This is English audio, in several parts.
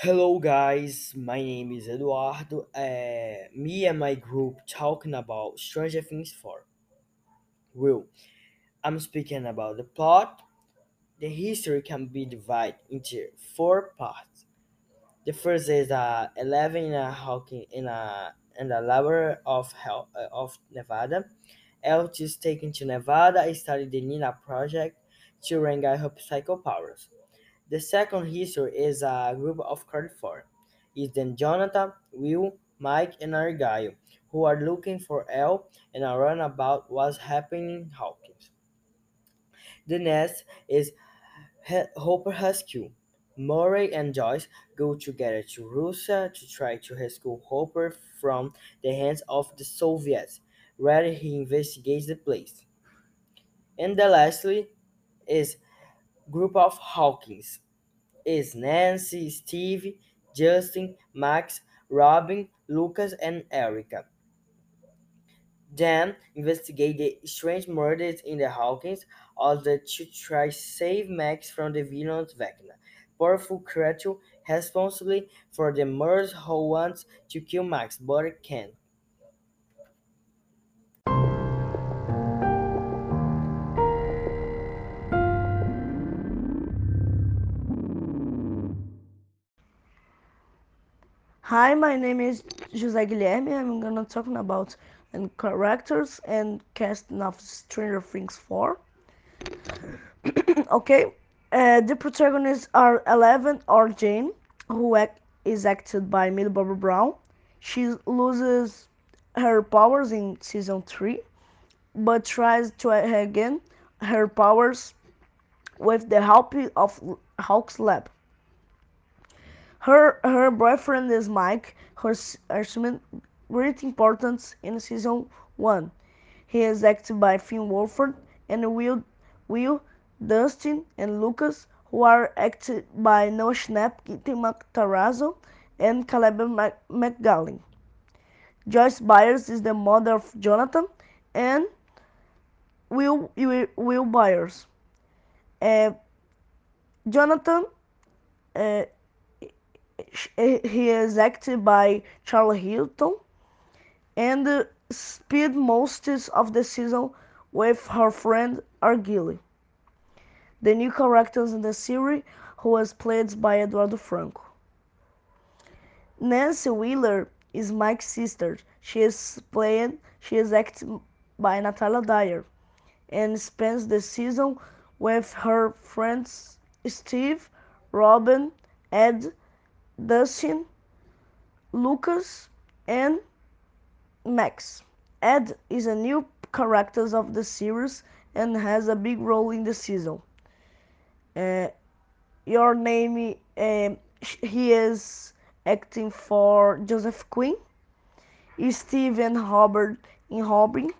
Hello, guys. My name is Eduardo. Uh, me and my group talking about Stranger Things 4. Well, I'm speaking about the plot. The history can be divided into four parts. The first is uh, Eleven in a Hawking in a in the labyrinth of hell uh, of Nevada. Elch is taken to Nevada and study the Nina project to Rengai her psycho powers. The second history is a group of Cardiford. It's then Jonathan, Will, Mike, and Argyle, who are looking for help and are run about what's happening in Hawkins. The next is Hopper Rescue. Murray and Joyce go together to Russia to try to rescue Hopper from the hands of the Soviets, where he investigates the place. And the lastly is Group of Hawkins. Is Nancy, Steve, Dustin, Max, Robin, Lucas, and Erica. Dan investigate the strange murders in the Hawkins, also to try to save Max from the villain's Vecna, powerful creature responsible for the murders who wants to kill Max but can't. Hi, my name is José Guilherme. I'm gonna talking about and characters and casting of Stranger Things 4. okay, uh, the protagonists are Eleven or Jane, who is acted by Millie Bobby Brown. She loses her powers in season 3, but tries to regain her powers with the help of Hawk's lab. Her her boyfriend is Mike, her assuming great importance in season one. He is acted by Finn Wolfhard and Will Will Dustin and Lucas, who are acted by Noah Schnapp, Gaten Matarazzo, and Caleb McLaughlin. Joyce Byers is the mother of Jonathan and Will Will, Will Byers. Uh, Jonathan uh, Eh, he is acted by Charlie Heaton and spent most of the season with her friend Argyle. The new characters in the series who was played by Eduardo Franco. Nancy Wheeler is Mike's sister. She is played she is acted by Natalia Dyer and spends the season with her friends Steve, Robin, Ed, Dustin, Lucas, and Max. Ed is a new character of the series and has a big role in the season. Uh, your name, uh, he is acting for Joseph Quinn. Steve and Robert in Robin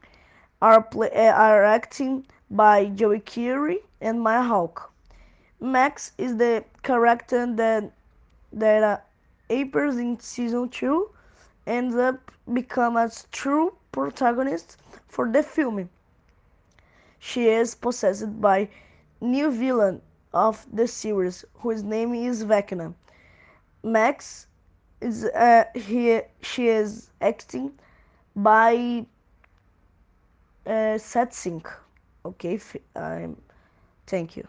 are, play, uh, are acting by Joey Keery and Maya Hawke. Max is the character that that uh, appears in season 2 ends up become a true protagonist for the film. She is possessed by new villain of the series whose name is Vecna. Max is uh, he she is acting by uh, Sadie Sink. Okay, um, thank you.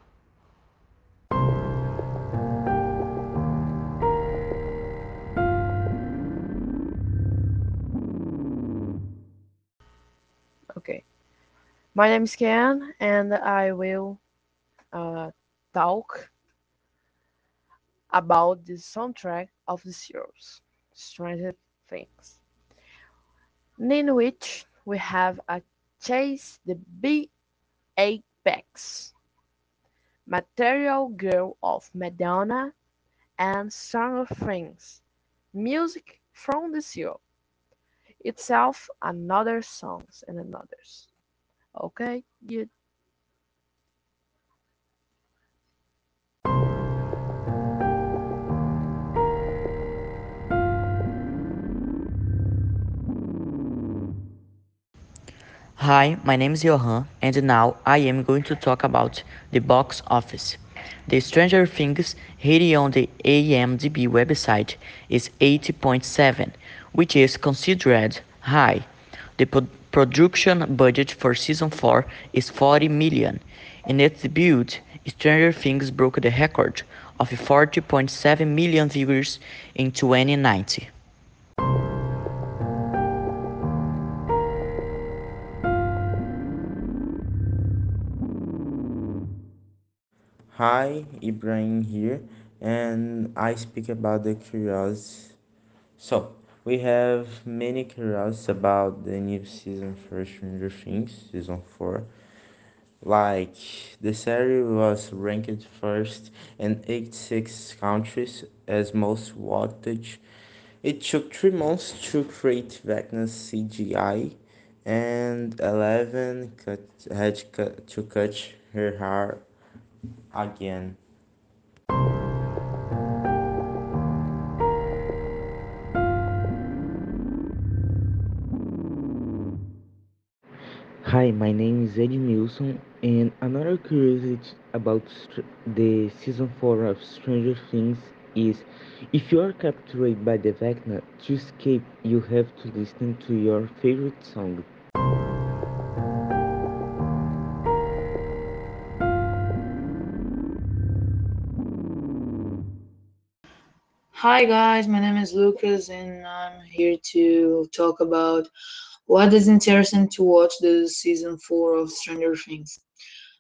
My name is Ken, and I will uh, talk about the soundtrack of the series, Stranger Things, in which we have a Chase the Bee Apex, Material Girl of Madonna, and Stranger Things, music from the series itself, another songs and another's. Okay, good. Hi, my name is Johan, and now I am going to talk about the box office. The Stranger Things rating on the IMDb website is 80.7, which is considered high. The production budget for season 4 is 40 million. In its debut, Stranger Things broke the record of 40.7 million viewers in 2019. Hi, Ibrahim here, and I speak about the curiosity. So, we have many curiosities about the new season for Stranger Things, season 4. Like, the series was ranked first in 86 countries as most watched. It took three months to create Vecna's CGI, and Eleven cut, had cut, to cut her hair again. Hi, my name is Eddie Nilsson, and another curiosity about the season 4 of Stranger Things is if you are captured by the Vecna, to escape, you have to listen to your favorite song. Hi guys, my name is Lucas and I'm here to talk about what is interesting to watch the season 4 of Stranger Things.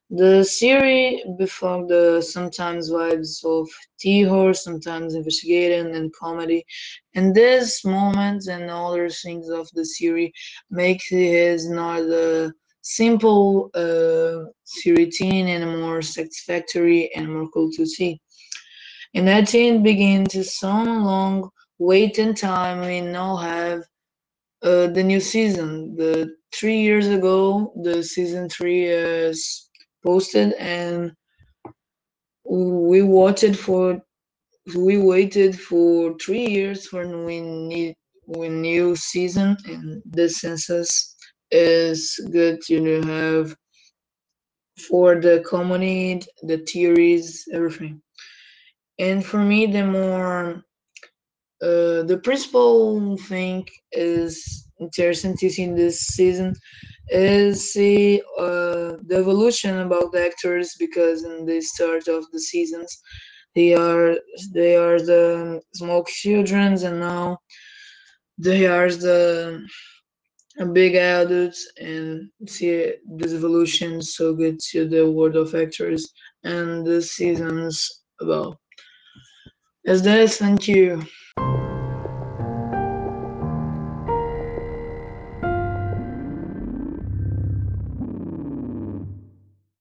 The series before the sometimes vibes of terror, sometimes investigating and comedy, and these moments and other things of the series make it not a simple uh, series teen and more satisfactory and more cool to see. And that scene begins some long waiting time we now have uh, the new season. The three years ago, the season three is posted, and we waited for we waited for three years when we need we new season, and the census is good to have for the community, the theories, everything. And for me, the more Uh, the principal thing is interesting to see in this season is see uh, the evolution about the actors because in the start of the seasons they are they are the small children and now they are the big adults and see this evolution so good to the world of actors and the seasons about. As that, thank you thank you